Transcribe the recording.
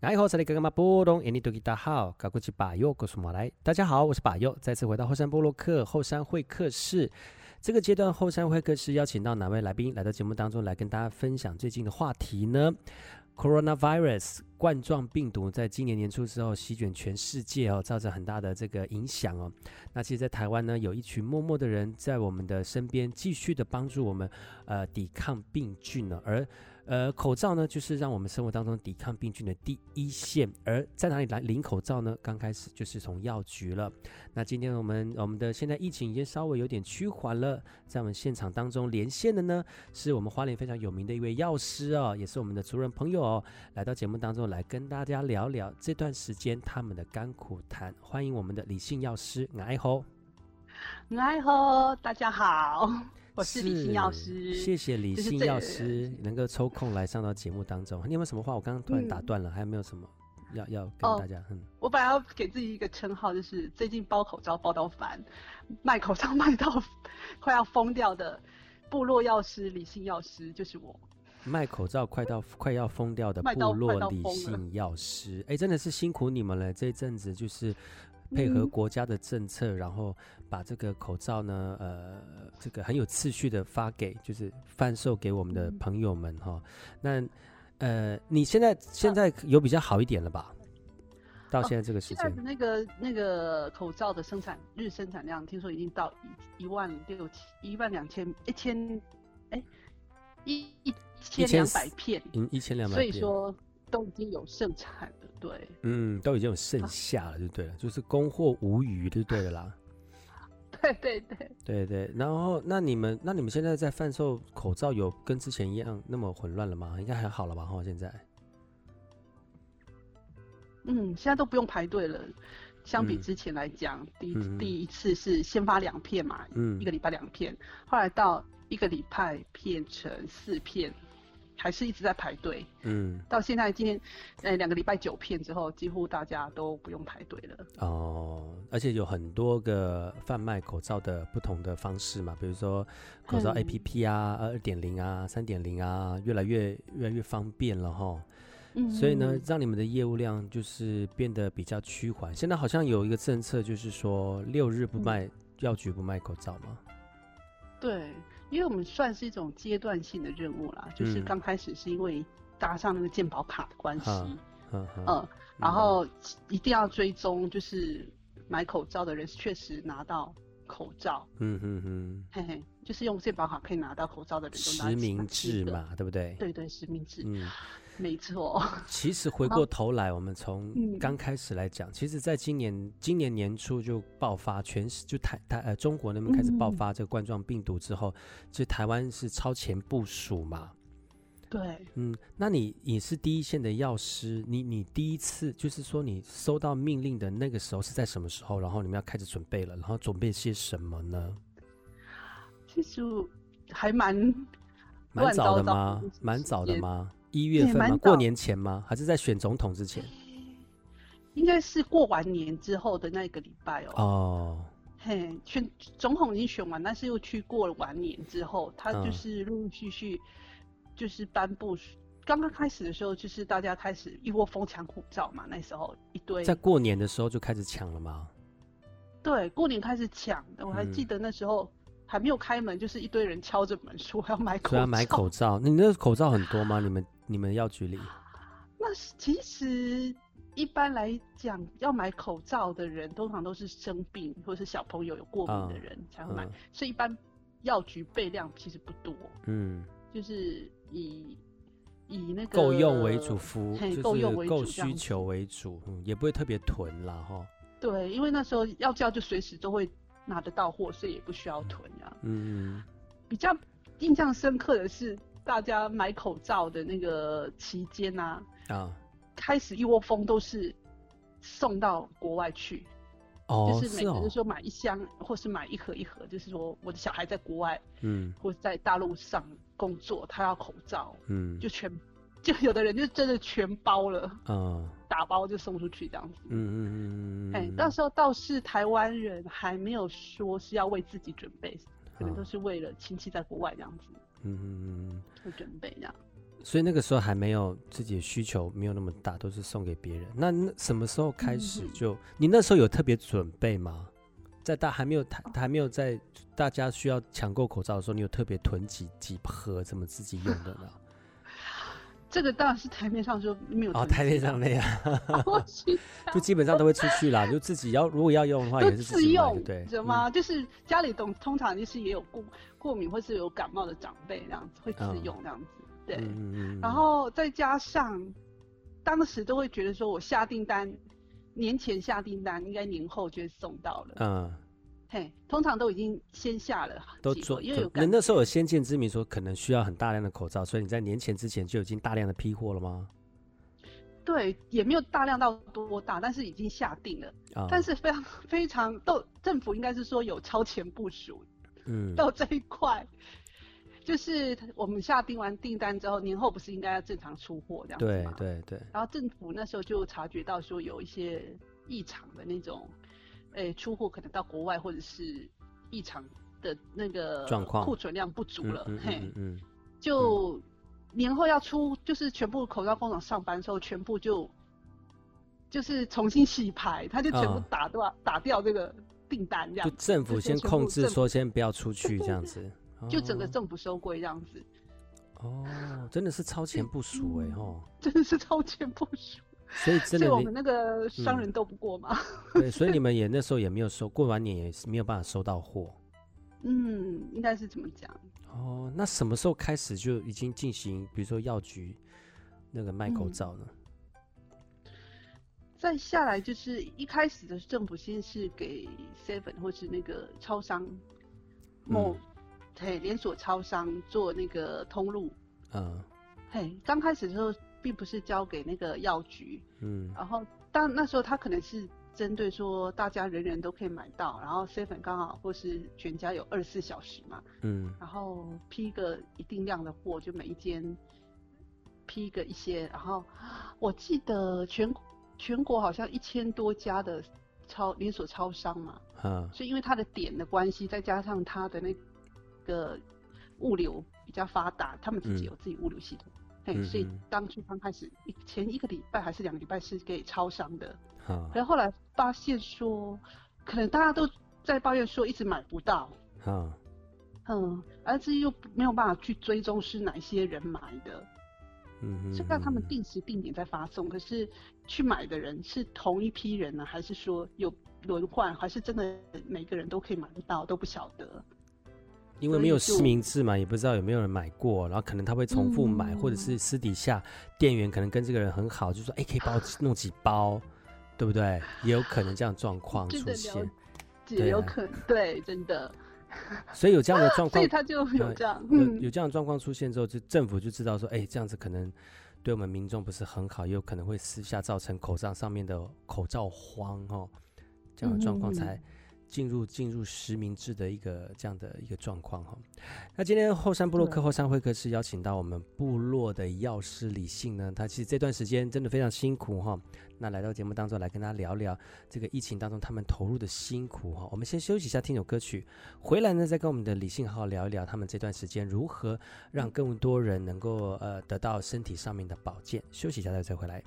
大好，高古吉巴佑，告诉马来，大家好，我是巴佑，再次回到后山部落客后山会客室。这个阶段后山会客室邀请到哪位来宾来到节目当中来跟大家分享最近的话题呢？Coronavirus 冠状病毒在今年年初之后席卷全世界哦，造成很大的这个影响哦。那其实，在台湾呢，有一群默默的人在我们的身边，继续的帮助我们呃抵抗病菌呢，而。呃，口罩呢，就是让我们生活当中抵抗病菌的第一线。而在哪里来领口罩呢？刚开始就是从药局了。那今天我们我们的现在疫情已经稍微有点趋缓了，在我们现场当中连线的呢，是我们花莲非常有名的一位药师哦，也是我们的族人朋友哦，来到节目当中来跟大家聊聊这段时间他们的甘苦谈。欢迎我们的李姓药师，爱吼，爱吼，大家好。我是李姓药师，谢谢李姓药师能够抽空来上到节目当中。你有没有什么话？我刚刚突然打断了，嗯、还有没有什么要要跟大家？嗯，我本来要给自己一个称号，就是最近包口罩包到烦，卖口罩卖到 快要疯掉的部落药师理性药师，就是我。卖口罩快到 快要疯掉的部落理性药师，哎、欸，真的是辛苦你们了。这一阵子就是。配合国家的政策，嗯，然后把这个口罩呢，呃，这个很有次序的发给，就是贩售给我们的朋友们哈，嗯。那呃，你现在现在有比较好一点了吧？到现在这个时间，哦，现在的那个那个口罩的生产日生产量，听说已经到一一万六千一万两千一千哎一一千两百片，嗯，一千两百，所以说都已经有盛产了。对，嗯，都已经有剩下了，就对了，啊、就是供货无余，就对了啦。对对对，对对。然后，那你们，那你们现在在贩售口罩，有跟之前一样那么混乱了吗？应该还好了吧？哈，现在。嗯，现在都不用排队了。相比之前来讲，嗯、第一、嗯、第一次是先发两片嘛，嗯，一个礼拜两片，后来到一个礼拜片成四片。还是一直在排队，嗯，到现在今天，呃，两个礼拜九片之后，几乎大家都不用排队了。哦，而且有很多个贩卖口罩的不同的方式嘛，比如说口罩 APP 啊，二点零啊，三点零啊，越来越越来越方便了哈。嗯，所以呢，让你们的业务量就是变得比较趋缓。现在好像有一个政策，就是说六日不卖，药局不卖口罩吗？对。因为我们算是一种阶段性的任务啦，就是刚开始是因为搭上那个健保卡的关系，嗯，嗯，然后一定要追踪，就是买口罩的人确实拿到口罩，嗯嗯嗯，嘿嘿，就是用健保卡可以拿到口罩的人都拿，实名制嘛，对不对？对对，实名制，嗯。没错，其实回过头来，我们从刚开始来讲，嗯，其实在今年今年年初就爆发全是就台台呃中国那边开始爆发这个冠状病毒之后，其实台湾是超前部署嘛。对，嗯，那你你是第一线的药师，你你第一次就是说你收到命令的那个时候是在什么时候？然后你们要开始准备了，然后准备些什么呢？其实还蛮蛮早的吗？蛮早的吗？一月份吗？过年前吗？还是在选总统之前？应该是过完年之后的那个礼拜哦。哦，嘿，选总统已经选完，但是又去过了完年之后，他就是陆陆续续就是颁布。刚刚开始的时候，就是大家开始一窝蜂抢口罩嘛，那时候一堆。在过年的时候就开始抢了吗？对，过年开始抢，我还记得那时候。还没有开门，就是一堆人敲着门说要买口罩。要买口罩，你那口罩很多吗？你们你们药局里？那其实一般来讲，要买口罩的人通常都是生病或是小朋友有过敏的人才会买，嗯、所以一般药局备量其实不多。嗯，就是以以那个够用为主，服够用为主，够需求为主，嗯，也不会特别囤啦哈。对，因为那时候要叫就随时都会。拿得到货，所以也不需要囤呀。嗯，比较印象深刻的是，大家买口罩的那个期间啊，啊，开始一窝蜂都是送到国外去。哦，就是每个人说买一箱，或是买一盒一盒，就是说我的小孩在国外，嗯，或者在大陆上工作，他要口罩，嗯，就全。就有的人就真的全包了，嗯，打包就送出去这样子，嗯嗯嗯嗯，哎，到时候倒是台湾人还没有说是要为自己准备，可能都是为了亲戚在国外这样子，嗯嗯嗯，会准备这样。所以那个时候还没有自己的需求，没有那么大，都是送给别人。那那什么时候开始就？嗯、你那时候有特别准备吗？在大还没有他还没有在大家需要抢购口罩的时候，你有特别囤几几盒怎么自己用的呢？这个当然是台面上说没有哦，台面上没有，就基本上都会出去啦，就自己要如果要用的话也是自己用，对，知道吗？嗯、就是家里通通常就是也有过过敏或是有感冒的长辈这样子会自用这样子。嗯对，嗯、然后再加上，当时都会觉得说，我下订单，年前下订单，应该年后就会送到了。嗯，嘿，通常都已经先下了，都做，因为有那那时候有先见之明，说可能需要很大量的口罩，所以你在年前之前就已经大量的批货了吗？对，也没有大量到多大，但是已经下定了。啊、但是非常非常都政府应该是说有超前部署，嗯，到这一块。就是我们下订完订单之后，年后不是应该要正常出货这样子吗？对对对。然后政府那时候就察觉到说有一些异常的那种，诶，出货可能到国外或者是异常的那个状况，库存量不足了，嗯嗯嗯嗯嘿，嗯，就年后要出，就是全部口罩工厂上班的时候，全部就就是重新洗牌，他就全部打断、哦、打掉这个订单这样。就政府先控制说先不要出去这样子。就整个政府收归这样子，哦，真的是超前部署哎吼，真的是超前部署，所以真的，我们那个商人斗不过嘛、嗯。对，所以你 们也那时候也没有收，过完年也是没有办法收到货。嗯，应该是怎么讲？哦，那什么时候开始就已经进行，比如说药局那个卖口罩呢？嗯、再下来就是一开始的政府先是给 Seven 或是那个超商，某、嗯。嘿，连锁超商做那个通路，嗯，嘿，刚开始的时候并不是交给那个药局，嗯，然后当那时候他可能是针对说大家人人都可以买到，然后 seven 刚好或是全家有二十四小时嘛，嗯，然后批个一定量的货，就每一间批个一些，然后我记得全全国好像一千多家的超连锁超商嘛，嗯，所以因为它的点的关系，再加上它的那个。个物流比较发达，他们自己有自己物流系统，嘿、嗯，所以当初刚开始前一个礼拜还是两个礼拜是给超商的，然后、嗯、后来发现说，可能大家都在抱怨说一直买不到，嗯，嗯，而且又没有办法去追踪是哪些人买的，嗯哼，虽然他们定时定点在发送，可是去买的人是同一批人呢，还是说有轮换，还是真的每个人都可以买得到，都不晓得。因为没有实名制嘛，也不知道有没有人买过，然后可能他会重复买，嗯、或者是私底下店员可能跟这个人很好，就说：“哎、欸，可以帮我弄几包，对不对？” 也有可能这样状况出现，也有可能，对，真的。所以有这样的状况，所以他就有这样，有有这样的状况出现之后，就政府就知道说：“哎、欸，这样子可能对我们民众不是很好，也有可能会私下造成口罩上面的口罩荒哦，这样的状况才。”进入进入实名制的一个这样的一个状况哈，那今天后山部落客后山会客室邀请到我们部落的药师李信呢，他其实这段时间真的非常辛苦哈，那来到节目当中来跟大家聊聊这个疫情当中他们投入的辛苦哈，我们先休息一下听首歌曲，回来呢再跟我们的李信好好聊一聊他们这段时间如何让更多人能够呃得到身体上面的保健，休息一下再再回来。